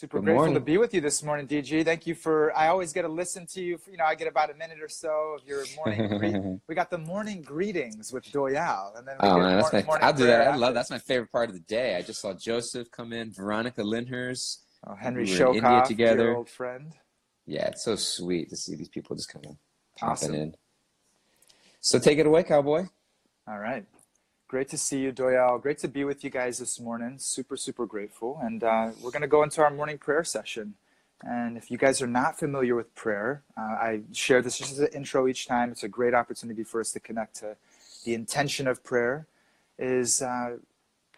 Super Good grateful to be with you this morning, DG. Thank you for. I always get to listen to you. For, you know, I get about a minute or so of your morning. Greet, we got the morning greetings with Doyal, and then we Oh get man, that's mor- my. morning I'll do that. I love. That's my favorite part of the day. I just saw Joseph come in, Veronica Lindhurst. Oh, Henry We were in India together. dear old friend. Yeah, it's so sweet to see these people just kind of popping Awesome. in. So take it away, cowboy. All right. Great to see you, Doyal. Great to be with you guys this morning. Super, super grateful. And uh, we're going to go into our morning prayer session. And if you guys are not familiar with prayer, uh, I share this just as an intro each time. It's a great opportunity for us to connect to the intention of prayer. Is uh,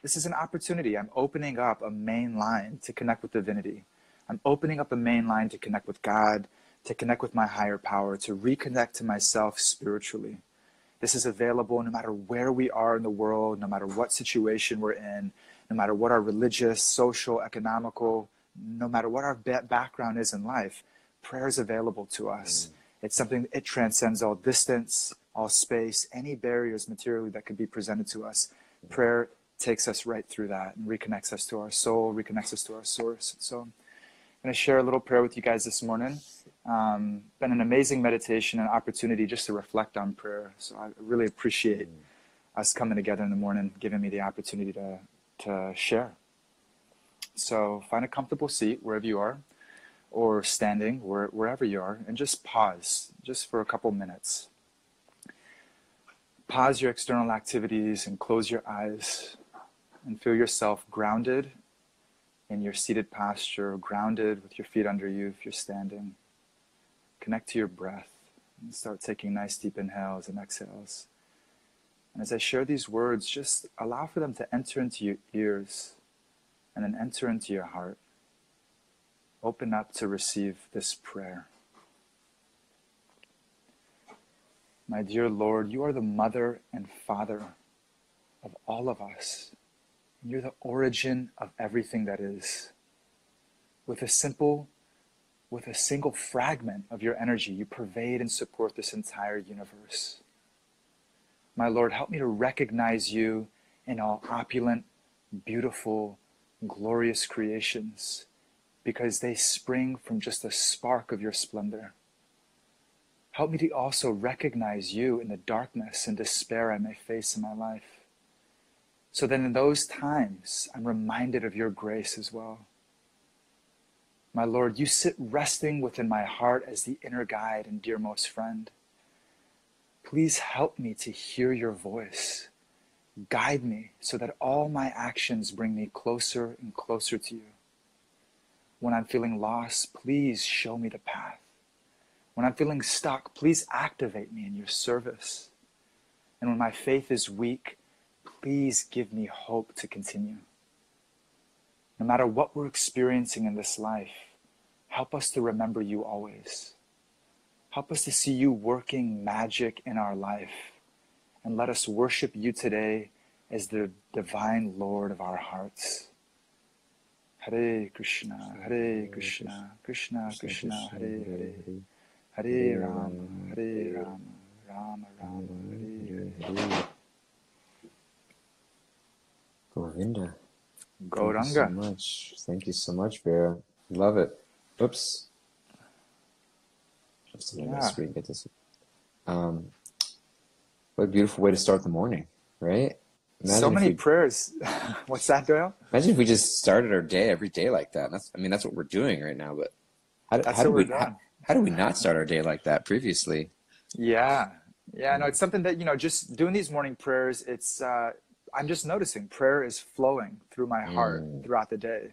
this is an opportunity? I'm opening up a main line to connect with divinity. I'm opening up a main line to connect with God, to connect with my higher power, to reconnect to myself spiritually. This is available no matter where we are in the world, no matter what situation we're in, no matter what our religious, social, economical, no matter what our background is in life. Prayer is available to us. Mm. It's something, it transcends all distance, all space, any barriers materially that could be presented to us. Mm. Prayer takes us right through that and reconnects us to our soul, reconnects us to our source. So I'm going to share a little prayer with you guys this morning. Um, been an amazing meditation and opportunity just to reflect on prayer. So I really appreciate us coming together in the morning, giving me the opportunity to, to share. So find a comfortable seat wherever you are, or standing where, wherever you are, and just pause just for a couple minutes. Pause your external activities and close your eyes and feel yourself grounded in your seated posture, grounded with your feet under you if you're standing. Connect to your breath and start taking nice deep inhales and exhales. And as I share these words, just allow for them to enter into your ears and then enter into your heart. Open up to receive this prayer. My dear Lord, you are the mother and father of all of us. You're the origin of everything that is. With a simple, with a single fragment of your energy, you pervade and support this entire universe. My Lord, help me to recognize you in all opulent, beautiful, glorious creations because they spring from just a spark of your splendor. Help me to also recognize you in the darkness and despair I may face in my life. So that in those times, I'm reminded of your grace as well. My Lord, you sit resting within my heart as the inner guide and dearmost friend. Please help me to hear your voice. Guide me so that all my actions bring me closer and closer to you. When I'm feeling lost, please show me the path. When I'm feeling stuck, please activate me in your service. And when my faith is weak, please give me hope to continue. No matter what we're experiencing in this life, help us to remember you always. Help us to see you working magic in our life. And let us worship you today as the divine Lord of our hearts. Hare Krishna, Hare Krishna, Krishna Krishna, Hare Hare. Hare Rama, Hare Rama, Rama Rama, Hare Hare. Govinda. Thank you so much. Thank you so much, Vera. Love it. Oops. Just Yeah. screen. Get this. Um, what a beautiful way to start the morning, right? So Imagine if many we prayers. What's that, Doyle? imagine if we just started our day every day like that. That's I mean that's what we're doing right now. But how, do- how do we how, how do we not start our day like that previously? Yeah. Yeah, no, it's something that, you know, just doing these morning prayers, it's uh I'm just noticing prayer is flowing through my heart Mm. throughout the day.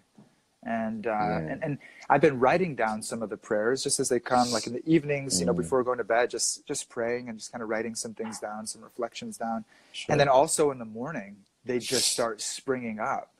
And uh and, and I've been writing down some of the prayers just as they come, like in the evenings, you know, Mm. before going to bed, just just praying and just kind of writing some things down, some reflections down. Sure. And then also in the morning, they just start springing up.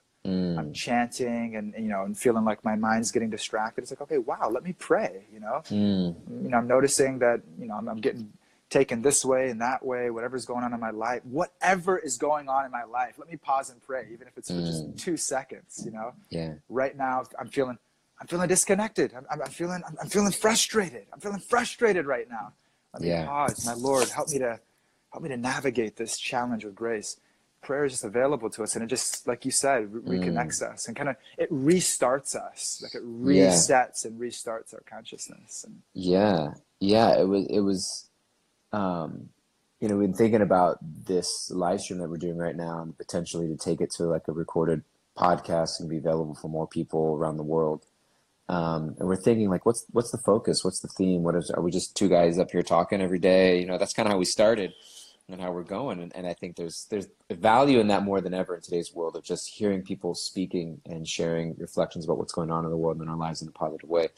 I'm Mm, chanting and you know and feeling like my mind's getting distracted. It's like, okay, wow, let me pray, you know. mm, you know, I'm noticing that, you know, I'm, I'm getting taken this way and that way, whatever's going on in my life, whatever is going on in my life, let me pause and pray, even if it's for just Mm. two seconds, you know, yeah. right now I'm feeling, I'm feeling disconnected. I'm, I'm, I'm feeling, I'm, I'm feeling frustrated. I'm feeling frustrated right now. Let me Yeah. pause. My Lord, help me to, help me to navigate this challenge with grace. prayer is just available to us and it just like you said re- Mm. reconnects us and kind of it restarts us like it resets and restarts our consciousness and Yeah, yeah, it was it was um you know, we've been thinking about this live stream that we're doing right now and potentially to take it to like a recorded podcast and be available for more people around the world. Um, and we're thinking like what's what's the focus? What's the theme? What is are we just two guys up here talking every day? You know, that's kind of how we started and how we're going. And, and I think there's there's value in that more than ever in today's world of just hearing people speaking and sharing reflections about what's going on in the world and in our lives in a positive way.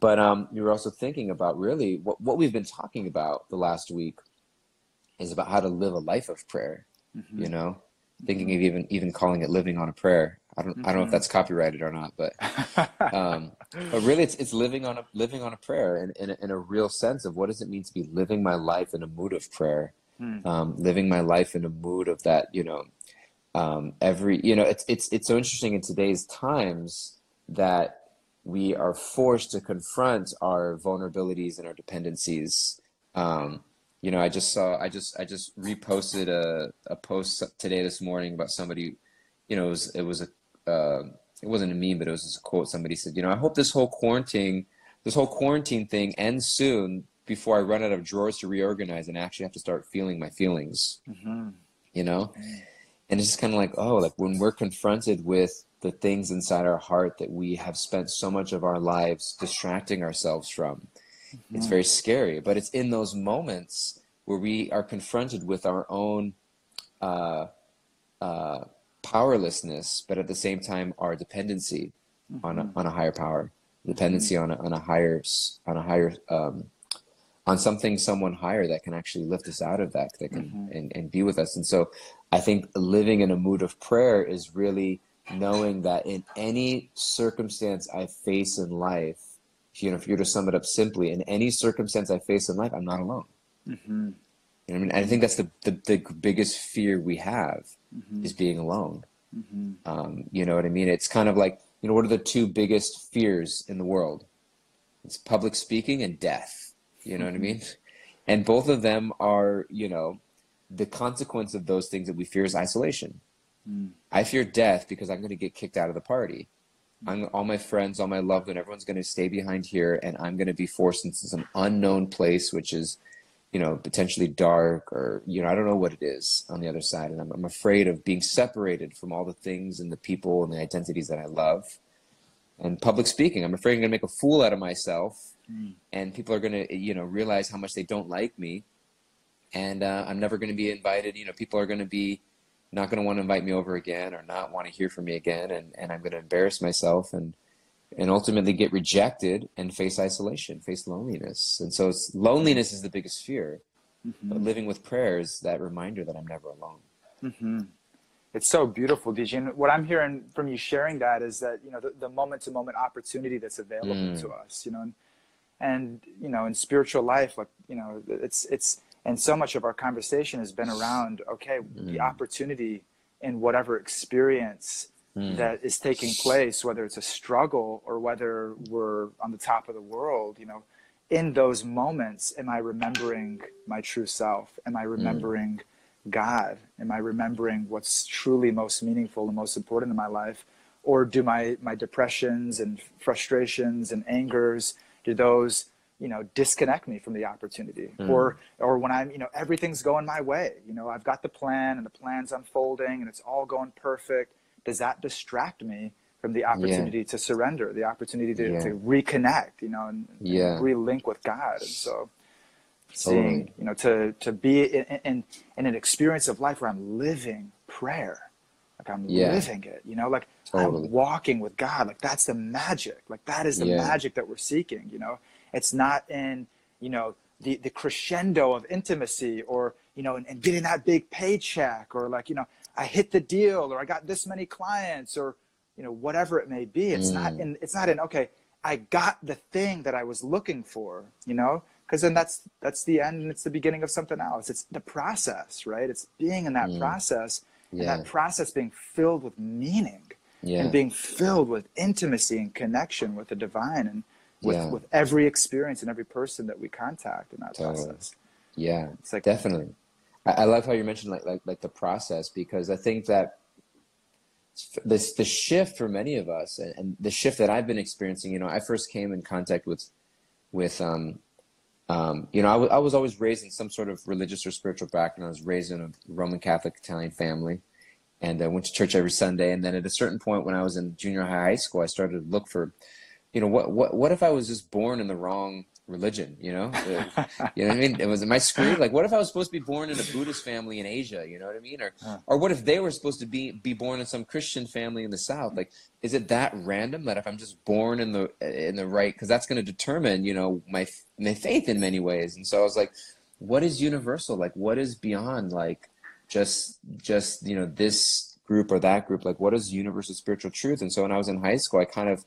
But um, we were also thinking about really what, what we've been talking about the last week is about how to live a life of prayer. Mhm. You know, thinking of even even calling it living on a prayer. I don't I don't know if Mhm. that's copyrighted or not, but um, but really it's it's living on a living on a prayer in, in, a, in a real sense of what does it mean to be living my life in a mood of prayer Hmm. um, living my life in a mood of that you know um, every you know it's it's it's so interesting in today's times that we are forced to confront our vulnerabilities and our dependencies um, you know i just saw i just i just reposted a, a post today this morning about somebody you know it was it was a uh, it wasn't a meme but it was just a quote somebody said you know i hope this whole quarantine this whole quarantine thing ends soon before i run out of drawers to reorganize and actually have to start feeling my feelings Mhm. you know? And it's just kind of like oh like when we're confronted with the things inside our heart that we have spent so much of our lives distracting ourselves from it's Mhm. very scary. But it's in those moments where we are confronted with our own uh, uh, powerlessness but at the same time our dependency on a, on a higher power dependency on a, on a higher on a higher um, on something someone higher that can actually lift us out of that that can Mhm. and, and be with us and so i think living in a mood of prayer is really knowing that in any circumstance i face in life you know if you were to sum it up simply in any circumstance i face in life i'm not alone Mhm. you know i mean i think that's the, the, the biggest fear we have Mhm. is being alone Mhm. um, you know what I mean? It's kind of like, you know, what are the two biggest fears in the world? It's public speaking and death. You know what I mean? And both of them are, you know, the consequence of those things that we fear is isolation. Mm. I fear death because I'm going to get kicked out of the party. I'm, all my friends, all my loved one, everyone's going to stay behind here, and I'm going to be forced into some unknown place, which is, you know, potentially dark or, you know, I don't know what it is on the other side. And I'm, I'm afraid of being separated from all the things and the people and the identities that I love. And public speaking, I'm afraid I'm going to make a fool out of myself, Mm. and people are going to, you know, realize how much they don't like me. And uh, I'm never going to be invited. You know, people are going to be not going to want to invite me over again or not want to hear from me again. And, and I'm going to embarrass myself and, and ultimately get rejected and face isolation, face loneliness. And so it's, loneliness is the biggest fear. But Mhm. living with prayer is that reminder that I'm never alone. hmm It's so beautiful, DJ. And what I'm hearing from you sharing that is that you know the, the moment-to-moment opportunity that's available Mm. to us. You know, and, and you know in spiritual life, like you know, it's it's and so much of our conversation has been around okay, the Mm. opportunity in whatever experience Mm. that is taking place, whether it's a struggle or whether we're on the top of the world. You know, in those moments, am I remembering my true self? Am I remembering God? Am I remembering what's truly most meaningful and most important in my life? Or do my, my depressions and frustrations and angers, do those, you know, disconnect me from the opportunity? Mm. Or or when I'm, you know, everything's going my way. You know, I've got the plan and the plan's unfolding and it's all going perfect. Does that distract me from the opportunity to surrender, the opportunity to, Yeah. to reconnect, you know, and, and Yeah. relink with God? And so seeing Totally. you know to to be in, in in an experience of life where i'm living prayer like i'm Yeah. living it you know like Totally. i'm walking with god like that's the magic like that is the Yeah. magic that we're seeking you know it's not in you know the the crescendo of intimacy or you know and, and getting that big paycheck or like you know i hit the deal or i got this many clients or you know whatever it may be it's not Mm. in it's not in okay i got the thing that i was looking for you know because then that's that's the end and it's the beginning of something else it's the process right it's being in that Mm. process and that process being filled with meaning Yeah. and being filled with intimacy and connection with the divine and with, Yeah. with every experience and every person that we contact in that Totally. process Yeah. it's like Definitely. I, I love how you mentioned like, like like the process because I think that this the shift for many of us and, and the shift that I've been experiencing. You know, I first came in contact with with um, um, you know, I, w- I was always raised in some sort of religious or spiritual background. I was raised in a Roman Catholic Italian family and I went to church every Sunday. And then at a certain point when I was in junior high, high school, I started to look for, you know, what, what, what if I was just born in the wrong religion, you know? you know what I mean? It was, am I screwed? Like, what if I was supposed to be born in a Buddhist family in Asia? You know what I mean? Or, or what if they were supposed to be, be born in some Christian family in the South? Like, is it that random that if I'm just born in the, in the right, cause that's going to determine, you know, my, my faith in many ways. And so I was like, what is universal? Like, what is beyond like just, just, you know, this group or that group? Like, what is universal spiritual truth? And so when I was in high school, I kind of,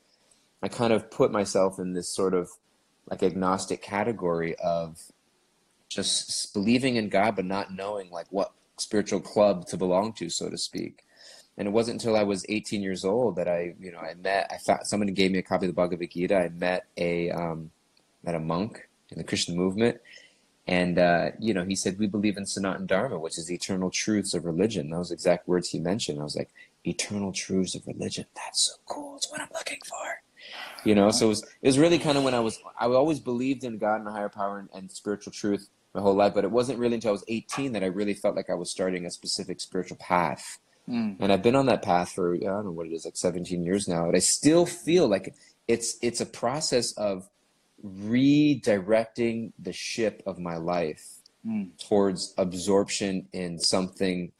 I kind of put myself in this sort of like agnostic category of just believing in God but not knowing like what spiritual club to belong to, so to speak. And it wasn't until I was 18 years old that I, you know, I met. I found somebody gave me a copy of the Bhagavad Gita. I met a um, met a monk in the Krishna movement, and uh, you know, he said we believe in Sanatana Dharma, which is the eternal truths of religion. Those exact words he mentioned. I was like, eternal truths of religion. That's so cool. It's what I'm looking for you know so it was, it was really kind of when i was i always believed in god and a higher power and, and, spiritual truth my whole life but it wasn't really until i was 18 that i really felt like i was starting a specific spiritual path mm. and i've been on that path for i don't know what it is like 17 years now but i still feel like it's it's a process of redirecting the ship of my life mm. towards absorption in something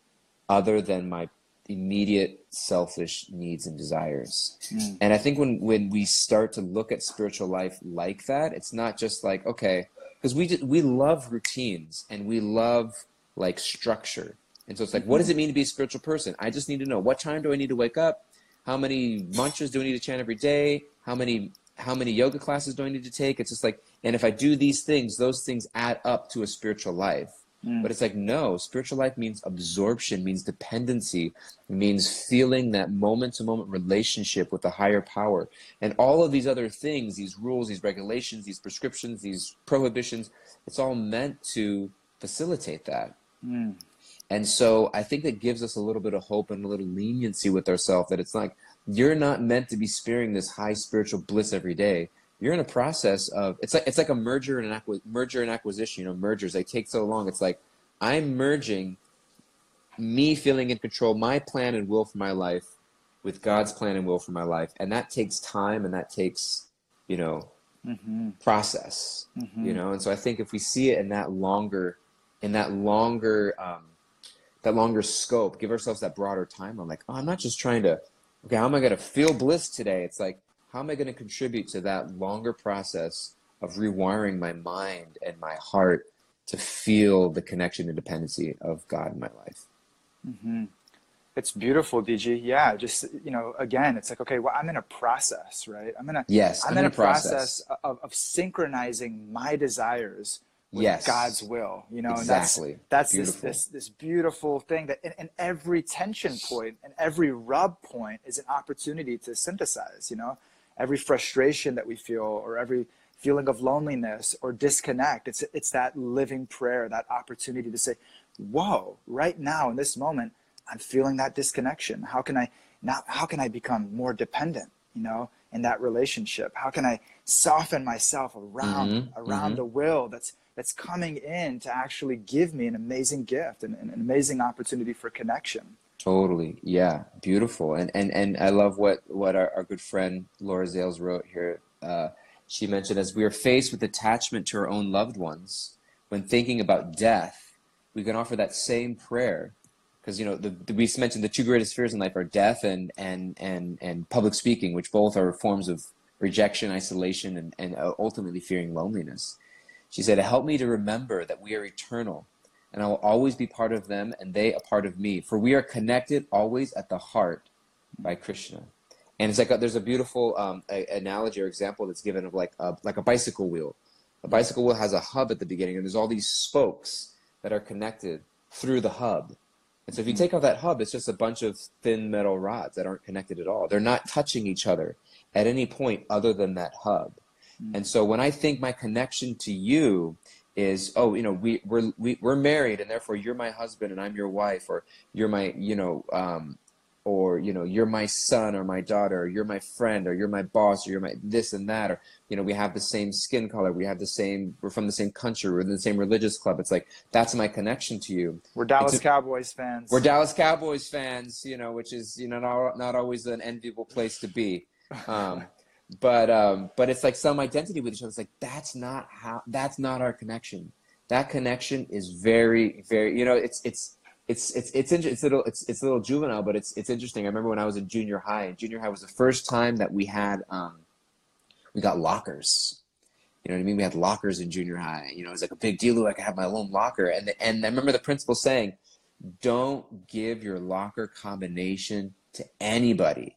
other than my immediate selfish needs and desires. Mm. And I think when when we start to look at spiritual life like that, it's not just like okay, because we just, we love routines and we love like structure. And so it's like, what does it mean to be a spiritual person? I just need to know what time do I need to wake up? How many mantras do I need to chant every day? How many how many yoga classes do I need to take? It's just like, and if I do these things, those things add up to a spiritual life. Mm. But it's like, no, spiritual life means absorption, means dependency, means feeling that moment to moment relationship with the higher power. And all of these other things, these rules, these regulations, these prescriptions, these prohibitions, it's all meant to facilitate that. Mm. And so I think that gives us a little bit of hope and a little leniency with ourselves that it's like, you're not meant to be spearing this high spiritual bliss every day you're in a process of it's like it's like a merger and an acqui- merger and acquisition. You know, mergers they take so long. It's like I'm merging me feeling in control, my plan and will for my life, with God's plan and will for my life, and that takes time and that takes you know mm-hmm. process. Mm-hmm. You know, and so I think if we see it in that longer, in that longer, um, that longer scope, give ourselves that broader time. I'm like, oh, I'm not just trying to. Okay, how am I going to feel bliss today? It's like how am I going to contribute to that longer process of rewiring my mind and my heart to feel the connection and dependency of God in my life? Mm-hmm. It's beautiful, DG. Yeah, just you know, again, it's like okay, well, I'm in a process, right? I'm in a yes, I'm, I'm in, in, a process, process of, of synchronizing my desires with yes. God's will. You know, exactly. and that's that's this, this this beautiful thing that in, in every tension point and every rub point is an opportunity to synthesize. You know, every frustration that we feel or every feeling of loneliness or disconnect it's it's that living prayer that opportunity to say whoa right now in this moment i'm feeling that disconnection how can i not how can i become more dependent you know in that relationship how can i soften myself around mm-hmm. around mm-hmm. a will that's that's coming in to actually give me an amazing gift and, and an amazing opportunity for connection Totally. Yeah. Beautiful. And and and I love what what our, our good friend Laura Zales wrote here. Uh, she mentioned as we are faced with attachment to our own loved ones, when thinking about death, we can offer that same prayer. Because you know, the, the, we mentioned the two greatest fears in life are death and and and and public speaking, which both are forms of rejection, isolation, and, and uh, ultimately fearing loneliness. She said, "Help me to remember that we are eternal and I will always be part of them, and they a part of me. For we are connected always at the heart by Krishna. And it's like a, there's a beautiful um, a, analogy or example that's given of like a, like a bicycle wheel. A bicycle wheel has a hub at the beginning, and there's all these spokes that are connected through the hub. And so if you take off that hub, it's just a bunch of thin metal rods that aren't connected at all. They're not touching each other at any point other than that hub. Mm. And so when I think my connection to you is oh you know we we're we, we're married and therefore you're my husband and I'm your wife or you're my you know um, or you know you're my son or my daughter or you're my friend or you're my boss or you're my this and that or you know we have the same skin color we have the same we're from the same country we're in the same religious club. It's like that's my connection to you. We're dallas a, cowboys fans. We're dallas cowboys fans you know which is you know not, not always an enviable place to be. Um, but um, but it's like some identity with each other it's like that's not how that's not our connection that connection is very very you know it's it's it's it's it's it's little it's it's a little juvenile, but it's it's interesting. I remember when I was in junior high, and junior high was the first time that we had um, we got lockers. You know what I mean? We had lockers in junior high. You know, it was like a big deal. I have my own locker, and the, and I remember the principal saying, "Don't give your locker combination to anybody,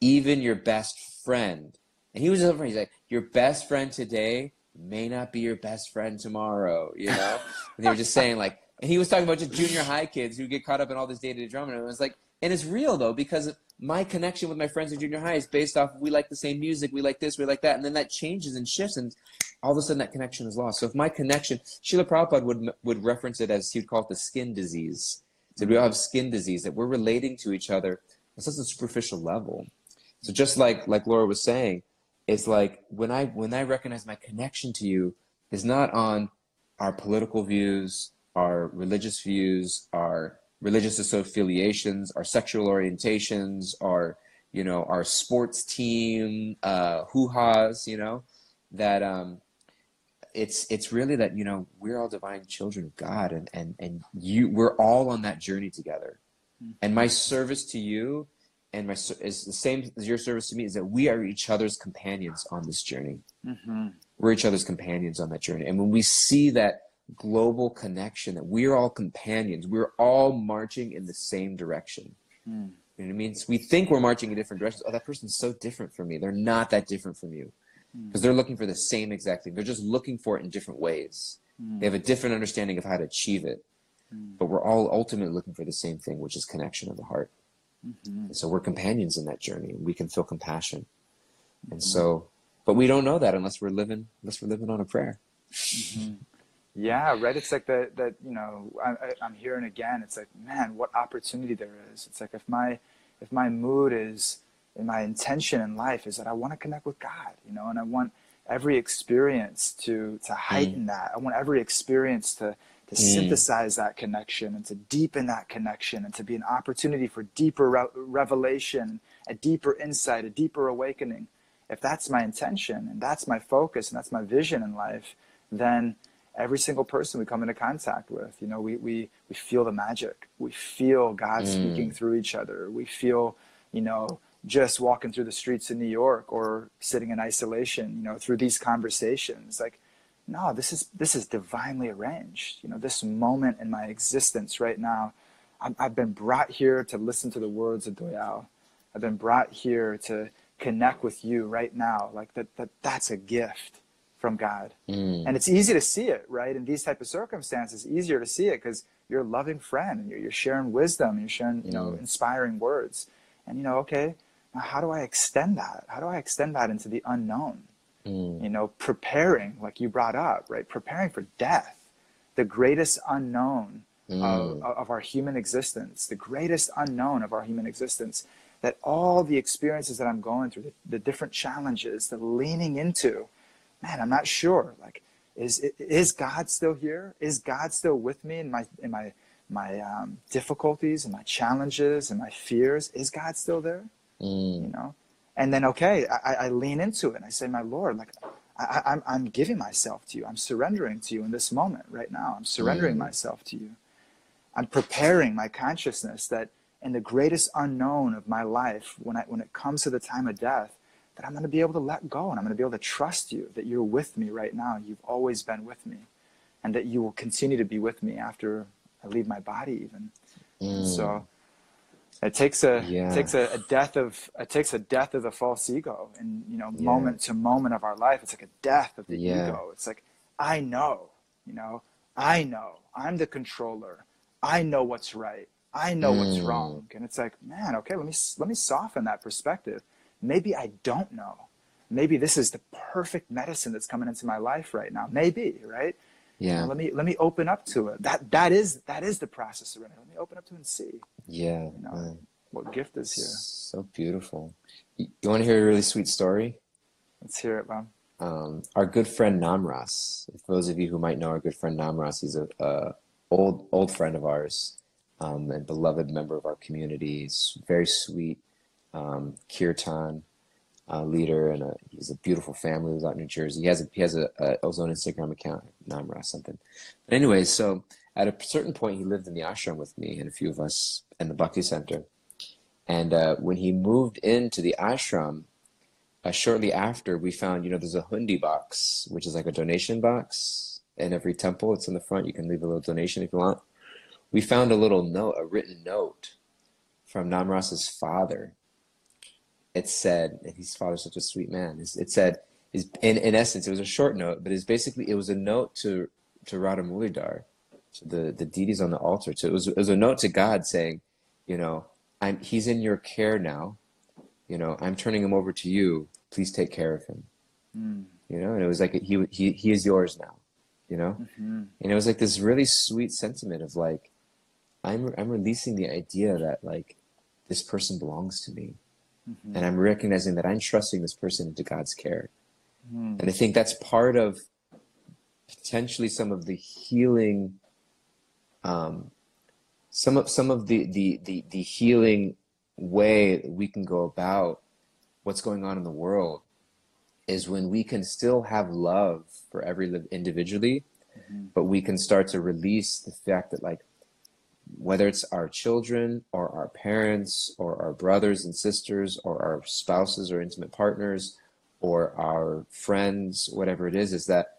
even your best friend." And he was over. He's like, "Your best friend today may not be your best friend tomorrow." You know, and they were just saying like and he was talking about just junior high kids who get caught up in all this day-to-day drama. And it was like, and it's real though, because my connection with my friends in junior high is based off we like the same music, we like this, we like that, and then that changes and shifts, and all of a sudden that connection is lost. So if my connection, Srila Prabhupada would would reference it as he'd call it the skin disease. So we all have skin disease that we're relating to each other on such a superficial level. So just like like Laura was saying, it's like when I when I recognize my connection to you is not on our political views, our religious views, our religious affiliations, our sexual orientations, our you know our sports team uh, hoo-has, you know that um, it's it's really that you know we're all divine children of God, and and and you we're all on that journey together. Mm-hmm. And my service to you and my is the same as your service to me is that we are each other's companions on this journey. Mm-hmm. We're each other's companions on that journey, and when we see that global connection that we're all companions. We're all marching in the same direction. Mm. You know what I mean? So we think we're marching in different directions. Oh, that person's so different from me. They're not that different from you because mm. they're looking for the same exact thing. They're just looking for it in different ways. Mm. They have a different understanding of how to achieve it. Hmm. But we're all ultimately looking for the same thing, which is connection of the heart. Mm-hmm. So we're companions in that journey. We can feel compassion. Mm-hmm. And so, but we don't know that unless we're living, unless we're living on a prayer. Mm-hmm. Yeah, right. It's like that. That you know, I, I'm hearing again. It's like, man, what opportunity there is. It's like if my if my mood is and my intention in life is that I want to connect with God, you know, and I want every experience to to heighten mm. that. I want every experience to to mm. synthesize that connection and to deepen that connection and to be an opportunity for deeper re- revelation, a deeper insight, a deeper awakening. If that's my intention and that's my focus and that's my vision in life, then every single person we come into contact with you know we we, we feel the magic we feel god mm. speaking through each other we feel you know just walking through the streets in new york or sitting in isolation you know through these conversations like no this is this is divinely arranged you know this moment in my existence right now i have been brought here to listen to the words of Doyal. i've been brought here to connect with you right now like that, that that's a gift from God. Mm. And it's easy to see it, right? In these type of circumstances, easier to see it because you're a loving friend and you're, you're sharing wisdom, you're sharing, you know, mm. inspiring words. And you know, okay, now how do I extend that? How do I extend that into the unknown? Mm. You know, preparing, like you brought up, right? Preparing for death, the greatest unknown mm. of, of our human existence, the greatest unknown of our human existence. That all the experiences that I'm going through, the, the different challenges, the leaning into, man, I'm not sure. Like, is is God still here? Is God still with me in my in my my um, difficulties and my challenges and my fears? Is God still there? Mm. You know, and then okay, I, I lean into it and I say, my Lord, like I, I'm I'm giving myself to you. I'm surrendering to you in this moment right now. I'm surrendering mm. myself to you. I'm preparing my consciousness that in the greatest unknown of my life, when I when it comes to the time of death, that I'm going to be able to let go and I'm going to be able to trust you that you're with me right now. You've always been with me and that you will continue to be with me after I leave my body even. Mm. So it takes a yeah. it takes a, a, death of it takes a death of the false ego and you know yeah. moment to moment of our life it's like a death of the yeah. ego it's like i know you know i know i'm the controller i know what's right i know mm. what's wrong and it's like man okay let me let me soften that perspective Maybe I don't know. Maybe this is the perfect medicine that's coming into my life right now. Maybe, right? Yeah. let me let me open up to it. That that is that is the process of surrender. Let me open up to it and see Yeah. You know, what gift is here. So beautiful. You, you want to hear a really sweet story? Let's hear it, Bob. Um, our good friend Namras. For those of you who might know our good friend Namras, he's a, a old old friend of ours um, and beloved member of our community. He's very sweet um, kirtan uh, leader, and a, he's a beautiful family. He's out in New Jersey. He has a, he has a, a own Instagram account, Namras something. But anyway, so at a certain point, he lived in the ashram with me and a few of us in the Bhakti Center. And uh, when he moved into the ashram, uh, shortly after, we found, you know, there's a hundi box, which is like a donation box in every temple. It's in the front. You can leave a little donation if you want. We found a little note, a written note from Namras's father. It said, and his father's such a sweet man. It said, is in, in essence, it was a short note, but it's basically it was a note to to Radha Mulidar, to the the deities on the altar. To it was it was a note to God saying, you know, I'm he's in your care now. You know, I'm turning him over to you. Please take care of him. Mm. You know, and it was like he he he is yours now. You know, hmm and it was like this really sweet sentiment of like, I'm I'm releasing the idea that like this person belongs to me, hmm and I'm recognizing that I'm trusting this person into God's care. hmm And I think that's part of potentially some of the healing, um, some of some of the the the, the healing way that we can go about what's going on in the world is when we can still have love for every individually, Mhm. but we can start to release the fact that like whether it's our children or our parents or our brothers and sisters or our spouses or intimate partners or our friends, whatever it is, is that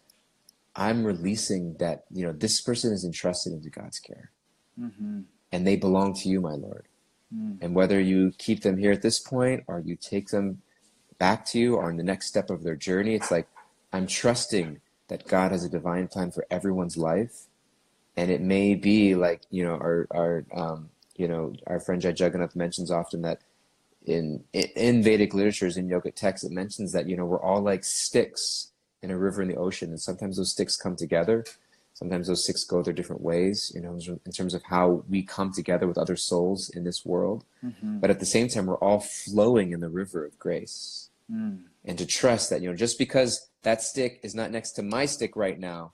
I'm releasing that, you know, this person is entrusted into God's care hmm and they belong to you, my Lord. Mm. And whether you keep them here at this point or you take them back to you or in the next step of their journey, it's like I'm trusting that God has a divine plan for everyone's life. And it may be like, you know, our, our um, you know, our friend Jai Jagannath mentions often that in, in Vedic literatures, in yogic texts, it mentions that, you know, we're all like sticks in a river in the ocean. And sometimes those sticks come together. Sometimes those sticks go their different ways, you know, in terms of how we come together with other souls in this world. hmm But at the same time, we're all flowing in the river of grace. Mm. And to trust that, you know, just because that stick is not next to my stick right now,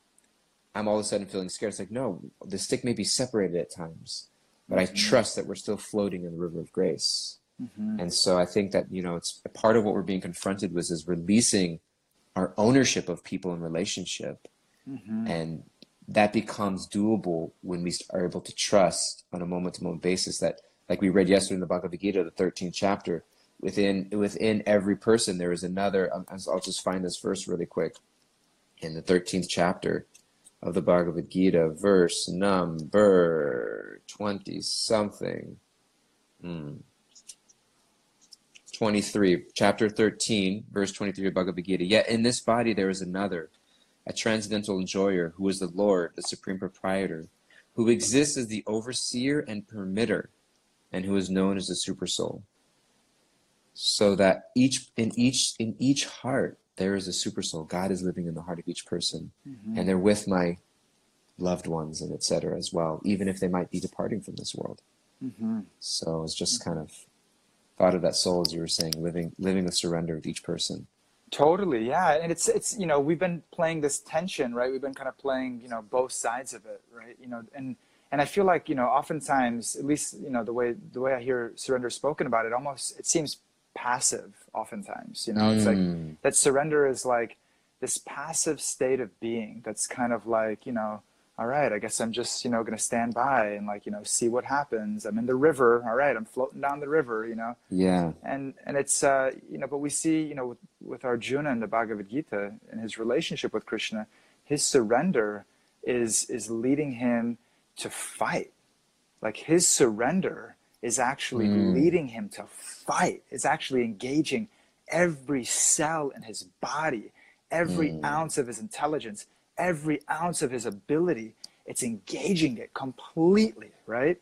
I'm all of a sudden feeling scared. It's like, no, the stick may be separated at times, but I Mhm. trust that we're still floating in the river of grace. hmm And so I think that, you know, it's a part of what we're being confronted with is releasing our ownership of people and relationship. hmm And that becomes doable when we are able to trust on a moment to moment basis that, like we read yesterday in the Bhagavad Gita, the 13th chapter, within within every person there is another. I'll just find this verse really quick. In the 13th chapter of the Bhagavad Gita, verse number 20 something. Hmm. 23, chapter 13, verse 23 of Bhagavad Gita. Yet in this body there is another, a transcendental enjoyer, who is the Lord, the supreme proprietor, who exists as the overseer and permitter, and who is known as the supersoul. So that each in each in each heart there is a super soul. God is living in the heart of each person, hmm and they're with my loved ones and etc. as well, even if they might be departing from this world. hmm So it's just kind of thought of that soul as you were saying, living living the surrender of each person. Totally, yeah, and it's it's you know we've been playing this tension, right? We've been kind of playing you know both sides of it, right? You know, and and I feel like you know oftentimes, at least you know the way the way I hear surrender spoken about it, almost it seems passive. Oftentimes, you know, it's like Mm. that surrender is like this passive state of being that's kind of like you know all right i guess i'm just you know going to stand by and like you know see what happens i'm in the river all right i'm floating down the river you know yeah. and and it's uh you know but we see you know with, with arjuna in the bhagavad gita and his relationship with krishna his surrender is is leading him to fight like his surrender is actually Mm. leading him to fight it's actually engaging every cell in his body every Mm. ounce of his intelligence every ounce of his ability it's engaging it completely right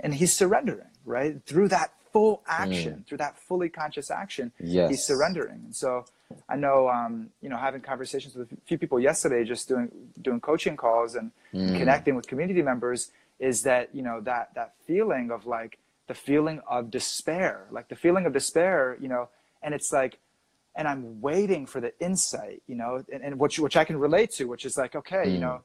and he's surrendering right through that full action through that fully conscious action Yes. he's surrendering and so I know, um, you know, having conversations with a few people yesterday, just doing doing coaching calls and Mm. connecting with community members, is that you know that that feeling of like the feeling of despair, like the feeling of despair, you know, and it's like, and I'm waiting for the insight, you know, and, and which which I can relate to, which is like, okay, you Mm. know,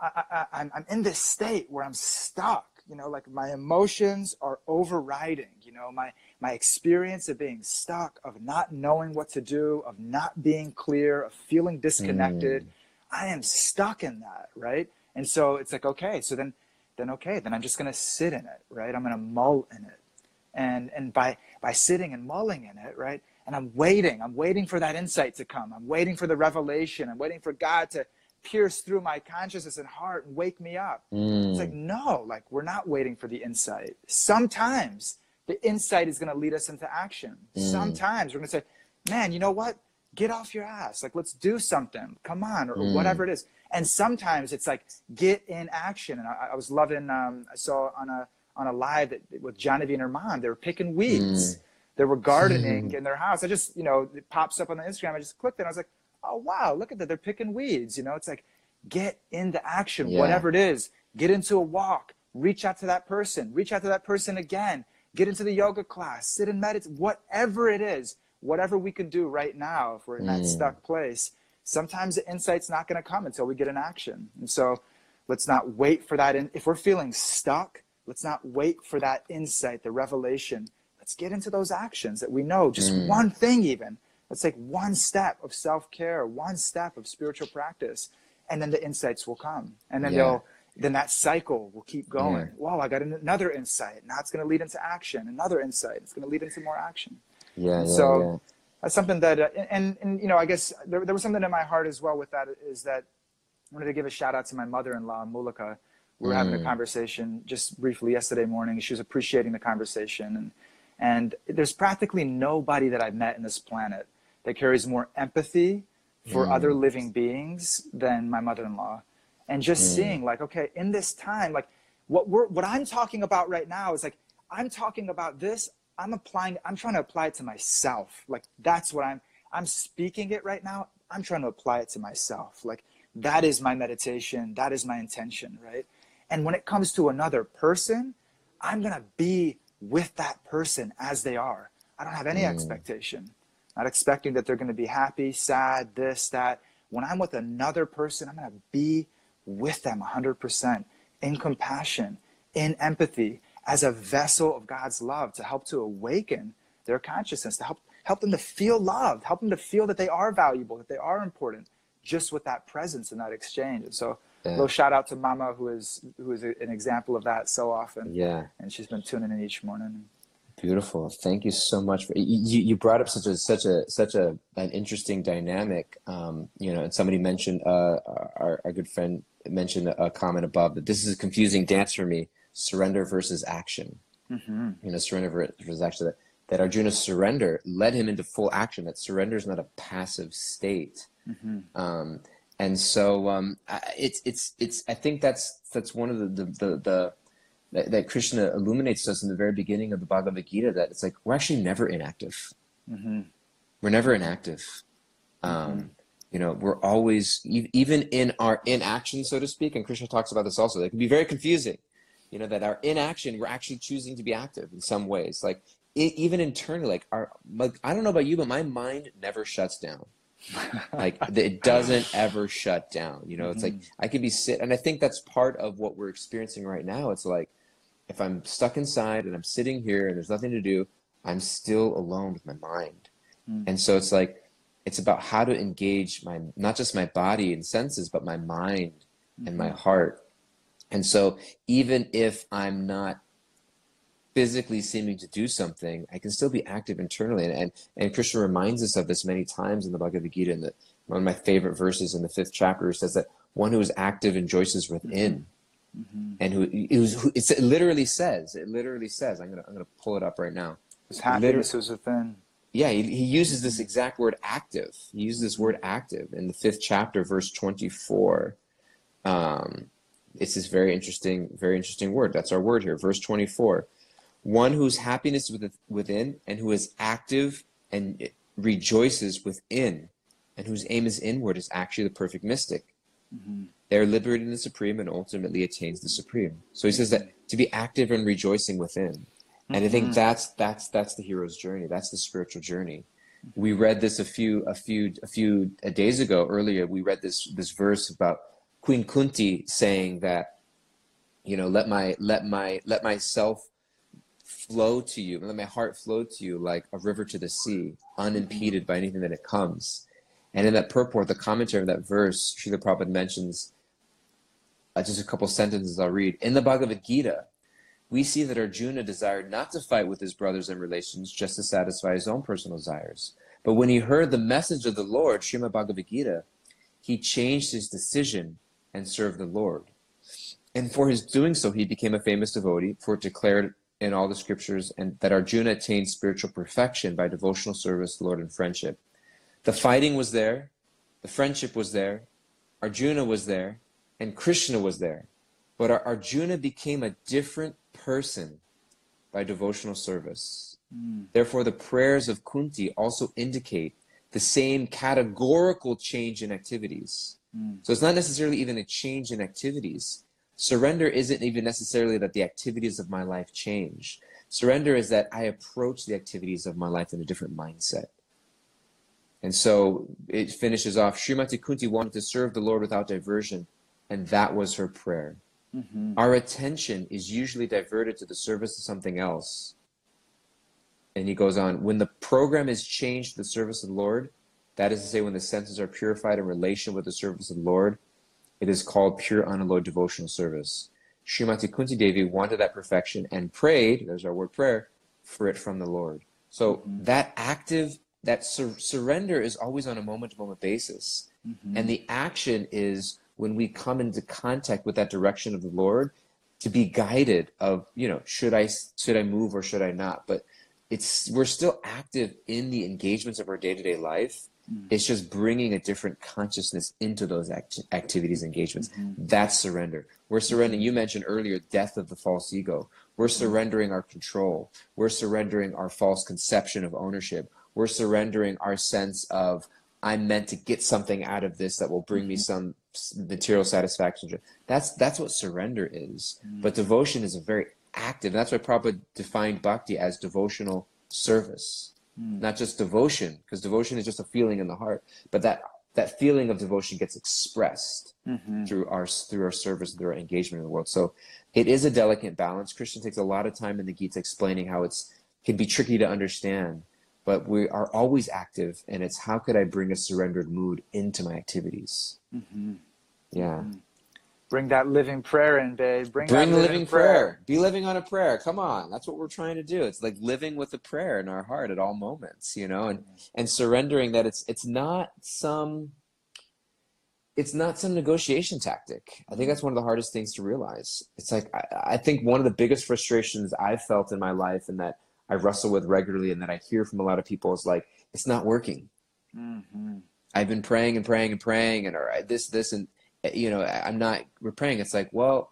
I, I, I'm I'm in this state where I'm stuck, you know, like my emotions are overriding, you know, my my experience of being stuck, of not knowing what to do, of not being clear, of feeling disconnected. I am stuck in that, right? And so it's like, okay, so then then okay, then I'm just gonna sit in it, right? I'm gonna mull in it. And and by by sitting and mulling in it, right? And I'm waiting, I'm waiting for that insight to come. I'm waiting for the revelation. I'm waiting for God to pierce through my consciousness and heart and wake me up. It's like, Mm. no, like we're not waiting for the insight. Sometimes the insight is going to lead us into action. Mm. Sometimes we're going to say, man, you know what? Get off your ass. Like, let's do something. Come on, or Mm. whatever it is. And sometimes it's like, get in action. And I, I was loving, um, I saw on a, on a live that, with Genevieve and her mom, they were picking weeds. Mm. They were gardening in their house. I just, you know, it pops up on the Instagram. I just clicked it. And I was like, oh, wow, look at that. They're picking weeds. You know, it's like, get into action, Yeah. whatever it is. Get into a walk. Reach out to that person. Reach out to that person again. Get into the yoga class. Sit and meditate. Whatever it is, whatever we can do right now, if we're in that Mm. stuck place, sometimes the insight's not going to come until we get in action. And so let's not wait for that. In, if we're feeling stuck, let's not wait for that insight, the revelation. Let's get into those actions that we know, just Mm. one thing even. Let's take one step of self care, one step of spiritual practice, and then the insights will come. And then Yeah. they'll then that cycle will keep going. Yeah. Wow, I got an- another insight. Now it's going to lead into action. Another insight. It's going to lead into more action. Yeah, yeah, So- yeah. That's something that, uh, and, and you know, I guess there, there was something in my heart as well with that is that I wanted to give a shout out to my mother-in-law, Mulika. We were having a Mm. conversation just briefly yesterday morning. She was appreciating the conversation, and and there's practically nobody that I've met in this planet that carries more empathy for Mm. other living beings than my mother-in-law. And just Mm. seeing like, okay, in this time, like what we're what I'm talking about right now is like I'm talking about this. I'm applying. I'm trying to apply it to myself. Like that's what I'm. I'm speaking it right now. I'm trying to apply it to myself. Like that is my meditation. That is my intention, right? And when it comes to another person, I'm gonna be with that person as they are. I don't have any Mm. expectation. Not expecting that they're gonna be happy, sad, this, that. When I'm with another person, I'm gonna be with them 100% in compassion, in empathy, as a vessel of God's love to help to awaken their consciousness, to help help them to feel loved, help them to feel that they are valuable, that they are important, just with that presence and that exchange. And so, a Yeah. little shout out to Mama, who is who is an example of that so often, Yeah. and she's been tuning in each morning. Beautiful. Thank you so much for you. You brought up such a such a such a an interesting dynamic. Um, you know, and somebody mentioned uh, our our good friend mentioned a comment above that this is a confusing dance for me: surrender versus action. hmm You know, surrender versus action. That that Arjuna's surrender led him into full action. That surrender is not a passive state. hmm Um, and so um, it's it's it's. I think that's that's one of the the the, the that, that Krishna illuminates us in the very beginning of the Bhagavad Gita. That it's like we're actually never inactive. hmm We're never inactive. Um, You know, we're always even in our inaction, so to speak. And Krishna talks about this also. It can be very confusing. You know that our inaction, we're actually choosing to be active in some ways. Like e even internally, like our like I don't know about you, but my mind never shuts down. Like it doesn't ever shut down you know? It's like i could be sit and i think that's part of what we're experiencing right now. It's like if i'm stuck inside and i'm sitting here and there's nothing to do i'm still alone with my mind. Mm. and so it's like it's about how to engage my not just my body and senses but my mind and my heart and so even if i'm not physically seeming to do something, I can still be active internally. And, and, and Krishna reminds us of this many times in the Bhagavad Gita. And one of my favorite verses in the fifth chapter says that one who is active rejoices within. hmm And who, who it literally says, it literally says, I'm going to I'm gonna pull it up right now. His happiness was within. Yeah, he, he uses this exact word active. He uses this word active in the fifth chapter, verse 24. Um, it's this very interesting, very interesting word. That's our word here, verse 24. One whose happiness with, within and who is active and rejoices within and whose aim is inward is actually the perfect mystic. Mm-hmm. They are liberated in the supreme and ultimately attains the supreme. So he says that to be active and rejoicing within. And I think Mhm. that's that's that's the hero's journey. That's the spiritual journey. We read this a few a few a few days ago earlier. We read this this verse about Queen Kunti saying that, you know, let my let my let myself flow to you, let my heart flow to you like a river to the sea, unimpeded by anything that it comes. And in that purport, the commentary of that verse, Srila Prabhupada mentions uh, just a couple sentences I'll read. In the Bhagavad Gita, we see that Arjuna desired not to fight with his brothers and relations just to satisfy his own personal desires. But when he heard the message of the Lord, Srimad Bhagavad Gita, he changed his decision and served the Lord. And for his doing so, he became a famous devotee, for it declared in all the scriptures and that Arjuna attained spiritual perfection by devotional service Lord and friendship. The fighting was there, the friendship was there, Arjuna was there, and Krishna was there. But Ar- Arjuna became a different person by devotional service. Mm. Therefore, the prayers of Kunti also indicate the same categorical change in activities. Mm. So it's not necessarily even a change in activities. Surrender isn't even necessarily that the activities of my life change. Surrender is that I approach the activities of my life in a different mindset. And so it finishes off Srimati Kunti wanted to serve the Lord without diversion, and that was her prayer. Mhm. Our attention is usually diverted to the service of something else. And he goes on, when the program is changed to the service of the Lord, that is to say, when the senses are purified in relation with the service of the Lord, it is called pure unalloyed devotional service. Srimati Kunti Devi wanted that perfection and prayed, there's our word prayer, for it from the Lord. So that active, that sur- surrender is always on a moment to moment basis. Mhm. And the action is when we come into contact with that direction of the Lord to be guided of, you know, should I should I move or should I not? But it's we're still active in the engagements of our day-to-day life. Mm. It's just bringing a different consciousness into those act- activities, engagements. Mhm. That's surrender. We're surrendering. You mentioned earlier death of the false ego. We're surrendering our control. We're surrendering our false conception of ownership. We're surrendering our sense of I'm meant to get something out of this that will bring me some material satisfaction. That's that's what surrender is. But devotion is a very active. That's why Prabhupada defined bhakti as devotional service, Mm. not just devotion, because devotion is just a feeling in the heart. But that that feeling of devotion gets expressed Mhm. through our through our service, through our engagement in the world. So it is a delicate balance. Krishna takes a lot of time in the Gita explaining how it's can be tricky to understand, but we are always active, and it's how could I bring a surrendered mood into my activities? Mhm. Yeah, Bring that living prayer in, babe. Bring, bring that the living prayer. Be living on a prayer. Come on, that's what we're trying to do. It's like living with a prayer in our heart at all moments, you know, and and surrendering that it's it's not some it's not some negotiation tactic. I think that's one of the hardest things to realize. It's like I, I think one of the biggest frustrations I've felt in my life and that I wrestle with regularly and that I hear from a lot of people is like, it's not working. Mhm. I've been praying and praying and praying and all right, this, this, and you know, I'm not, we're praying. It's like, well,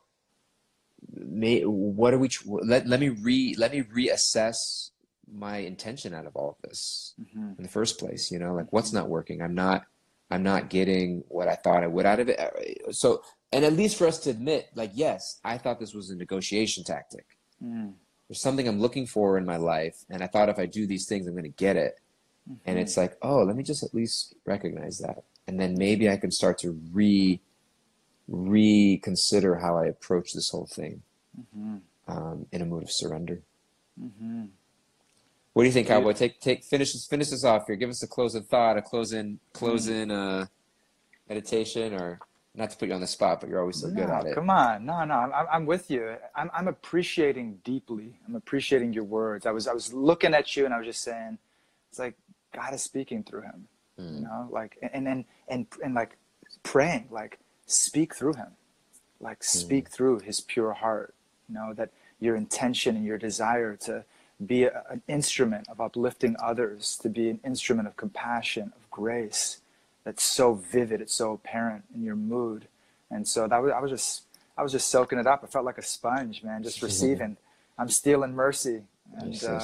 may, what are we, let, let me re, let me reassess my intention out of all of this Mhm. in the first place you know like what's not working? I'm not i'm not getting what i thought i would out of it. Uh, so and at least for us to admit like yes i thought this was a negotiation tactic. Mm. there's something i'm looking for in my life and i thought if i do these things i'm going to get it. And it's like oh let me just at least recognize that. And then maybe i can start to re reconsider how i approach this whole thing Mhm. um, in a mood of surrender Mhm. What do you think, Cowboy? Take take finish this finish this off here. Give us a closing thought, a closing closing uh, meditation, or not to put you on the spot, but you're always so good at it. Come on, no, no, I'm, I'm- with you. I'm, I'm appreciating deeply. I'm appreciating your words. I was, I was looking at you, and I was just saying, it's like God is speaking through him. You Mm. know, like and and and and like praying, like speak through him, like Hmm. speak through his pure heart. You know that your intention and your desire to be a, an instrument of uplifting others, to be an instrument of compassion, of grace. That's so vivid. It's so apparent in your mood, and so that was I was just I was just soaking it up. I felt like a sponge, man, just receiving. I'm stealing mercy, and uh.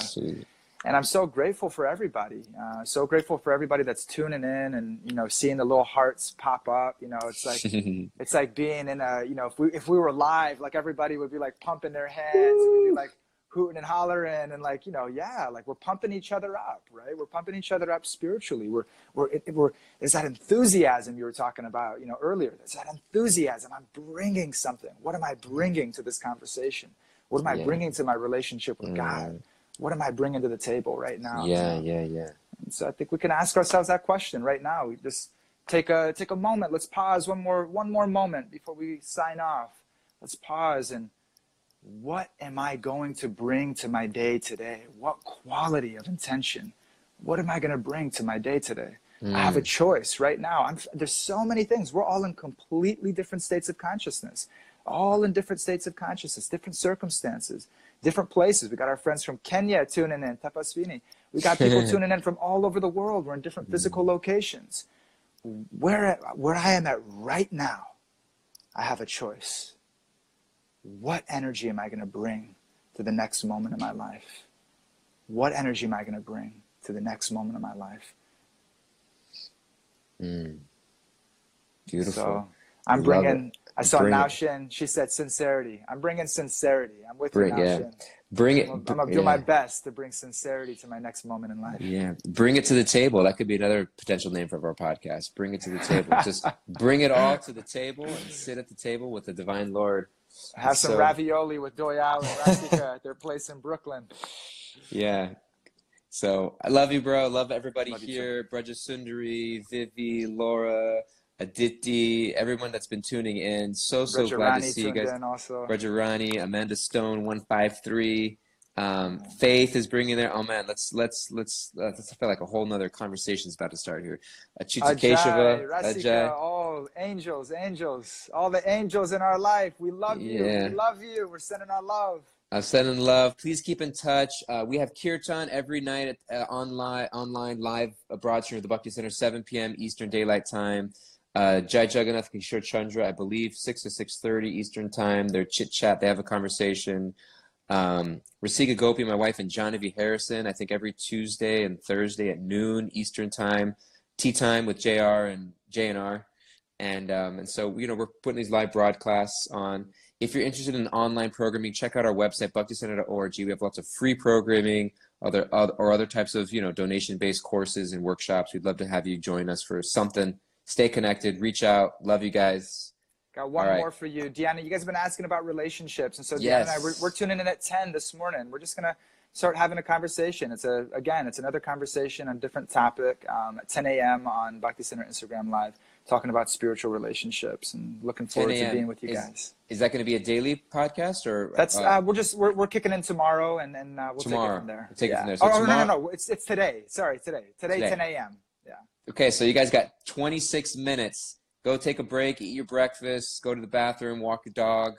And I'm so grateful for everybody. Uh, so grateful for everybody that's tuning in and you know seeing the little hearts pop up. You know, it's like it's like being in a you know if we if we were live, like everybody would be like pumping their hands and we'd be like hooting and hollering and like you know yeah like we're pumping each other up right? We're pumping each other up spiritually. We're we're, it, we're there's that enthusiasm you were talking about you know earlier. There's that enthusiasm. I'm bringing something. What am i bringing to this conversation? What am i Yeah. bringing to my relationship with god what am i bringing to the table right now Yeah, yeah, yeah. and so I think we can ask ourselves that question right now. We just take a take a moment. Let's pause one more one more moment before we sign off. Let's pause and what am I going to bring to my day today? What quality of intention? What am I going to bring to my day today? I have a hmm. choice right now. I'm, there's so many things. We're all in completely different states of consciousness, all in different states of consciousness, different circumstances, different places. We got our friends from Kenya tuning in, Tapasvini. We got people tuning in from all over the world. We're in different physical locations. Where, where I am at right now, I have a choice. What energy am I going to bring to the next moment of my life? What energy am I going to bring to the next moment of my life? Beautiful. So I'm bringing. I saw Bring. Naoshin. She said sincerity. I'm bringing sincerity. I'm with Bring- you, yeah. Naoshin. Bring it. I'm, I'm gonna do yeah. my best to bring sincerity to my next moment in life. Yeah, bring it to the table. That could be another potential name for our podcast. Bring it to the table. Just bring it all to the table and sit at the table with the divine Lord. Have some ravioli with Doyle and Rasika at their place in Brooklyn. Yeah. So I love you, bro. Love everybody Love here. Braja Sundari, Vivi, Laura, Aditi, everyone that's been tuning in. So so glad to see you guys. in also. Braja Rani, Amanda Stone, one five three. Um, Faith is bringing there. Oh man, let's let's let's. Uh, I feel like a whole nother conversation is about to start here. Ajay, Keshava, Rasika, Ajay. oh, angels, angels, all the angels in our life. We love you. Yeah. We love you. We're sending our love. I'm sending love. Please keep in touch. Uh, we have Kirtan every night at uh, online online live uh, broad stream at the Bhakti Center, 7 p.m. Eastern Daylight Time. Uh, Jai Jagannath Kishore Chandra, I believe, 6 to 6.30 Eastern Time. They're chit-chat. They have a conversation. Um, Rasika Gopi, my wife, and Johnny Harrison, I think every Tuesday and Thursday at noon Eastern Time. Tea time with JR and JNR. And, um, and so, you know, we're putting these live broadcasts on. If you're interested in online programming, check out our website, bhakticenter.org. We have lots of free programming, other, other or other types of you know donation-based courses and workshops. We'd love to have you join us for something. Stay connected. Reach out. Love you guys. Got one right. more for you, Deanna. You guys have been asking about relationships, and so Deanna Yes. and I we're, we're tuning in at ten this morning. We're just gonna start having a conversation. It's a again, it's another conversation on a different topic um, at 10 a.m. on Bhakti Center Instagram Live, talking about spiritual relationships, and looking forward to being with you Is- guys. Is that going to be a daily podcast or That's uh, uh, we're just we're, we're kicking in tomorrow, and then uh, we'll Tomorrow. take it from there. We'll take it from there. So oh, no, no, no, no, it's it's today. Sorry, today. Today, Today. 10 a.m. Okay, so you guys got 26 minutes. Go take a break, eat your breakfast, go to the bathroom, walk your dog,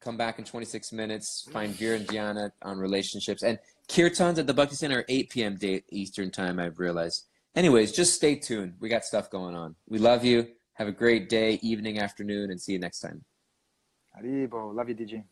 come back in 26 minutes. Find Veer and Diana on relationships. And Kirtans at the Bhakti Center are 8 p.m. date Eastern time, I've realized. Anyways, just stay tuned. We got stuff going on. We love you. Have a great day, evening, afternoon, and see you next time. Haribol. Love you, DG.